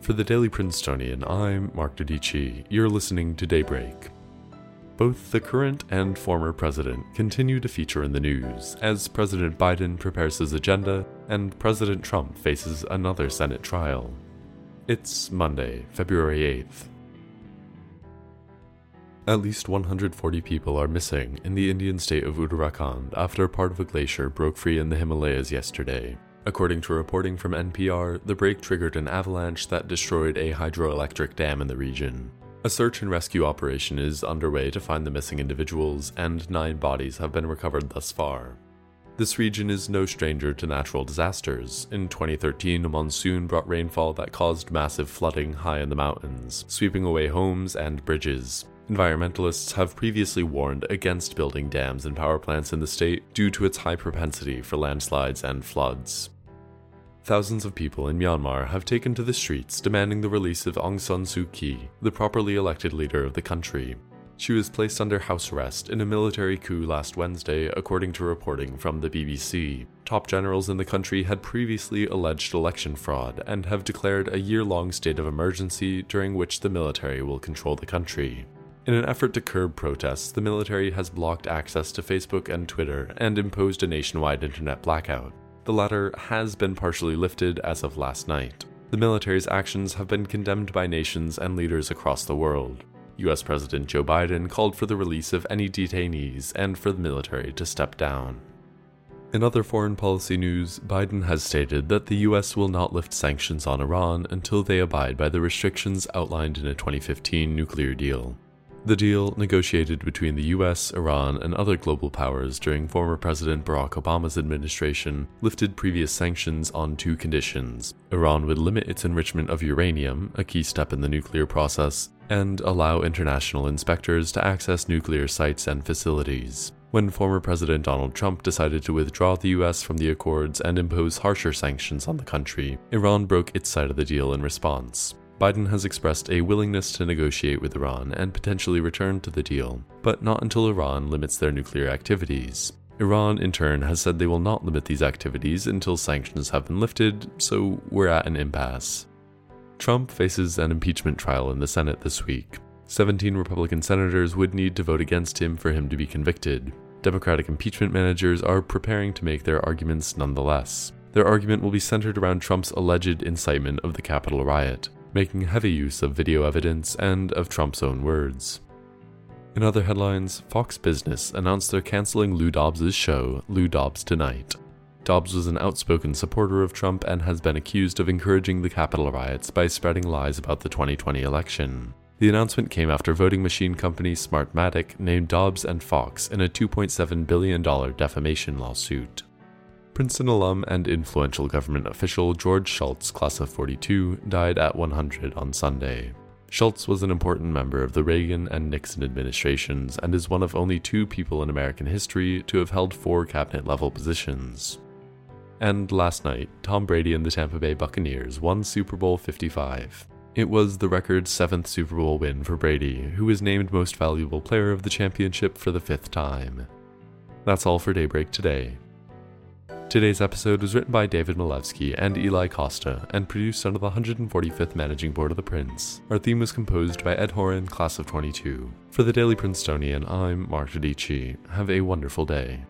For the Daily Princetonian, I'm Mark Dodici. You're listening to Daybreak. Both the current and former president continue to feature in the news as President Biden prepares his agenda and President Trump faces another Senate trial. It's Monday, February 8th. At least 140 people are missing in the Indian state of Uttarakhand after part of a glacier broke free in the Himalayas yesterday. According to reporting from NPR, the break triggered an avalanche that destroyed a hydroelectric dam in the region. A search and rescue operation is underway to find the missing individuals, and nine bodies have been recovered thus far. This region is no stranger to natural disasters. In 2013, a monsoon brought rainfall that caused massive flooding high in the mountains, sweeping away homes and bridges. Environmentalists have previously warned against building dams and power plants in the state due to its high propensity for landslides and floods. Thousands of people in Myanmar have taken to the streets demanding the release of Aung San Suu Kyi, the properly elected leader of the country. She was placed under house arrest in a military coup last Wednesday, according to reporting from the BBC. Top generals in the country had previously alleged election fraud and have declared a year long state of emergency during which the military will control the country. In an effort to curb protests, the military has blocked access to Facebook and Twitter and imposed a nationwide internet blackout. The latter has been partially lifted as of last night. The military's actions have been condemned by nations and leaders across the world. US President Joe Biden called for the release of any detainees and for the military to step down. In other foreign policy news, Biden has stated that the US will not lift sanctions on Iran until they abide by the restrictions outlined in a 2015 nuclear deal. The deal, negotiated between the US, Iran, and other global powers during former President Barack Obama's administration, lifted previous sanctions on two conditions. Iran would limit its enrichment of uranium, a key step in the nuclear process, and allow international inspectors to access nuclear sites and facilities. When former President Donald Trump decided to withdraw the US from the accords and impose harsher sanctions on the country, Iran broke its side of the deal in response. Biden has expressed a willingness to negotiate with Iran and potentially return to the deal, but not until Iran limits their nuclear activities. Iran, in turn, has said they will not limit these activities until sanctions have been lifted, so we're at an impasse. Trump faces an impeachment trial in the Senate this week. 17 Republican senators would need to vote against him for him to be convicted. Democratic impeachment managers are preparing to make their arguments nonetheless. Their argument will be centered around Trump's alleged incitement of the Capitol riot making heavy use of video evidence and of Trump's own words. In other headlines, Fox Business announced they're canceling Lou Dobbs' show, Lou Dobbs Tonight. Dobbs was an outspoken supporter of Trump and has been accused of encouraging the Capitol riots by spreading lies about the 2020 election. The announcement came after voting machine company Smartmatic named Dobbs and Fox in a $2.7 billion defamation lawsuit. Princeton alum and influential government official George Shultz, class of 42, died at 100 on Sunday. Shultz was an important member of the Reagan and Nixon administrations and is one of only two people in American history to have held four cabinet level positions. And last night, Tom Brady and the Tampa Bay Buccaneers won Super Bowl 55. It was the record seventh Super Bowl win for Brady, who was named Most Valuable Player of the championship for the fifth time. That's all for Daybreak today. Today's episode was written by David Malevsky and Eli Costa and produced under the 145th Managing Board of the Prince. Our theme was composed by Ed Horan, class of 22. For the Daily Princetonian, I'm Mark Dodici. Have a wonderful day.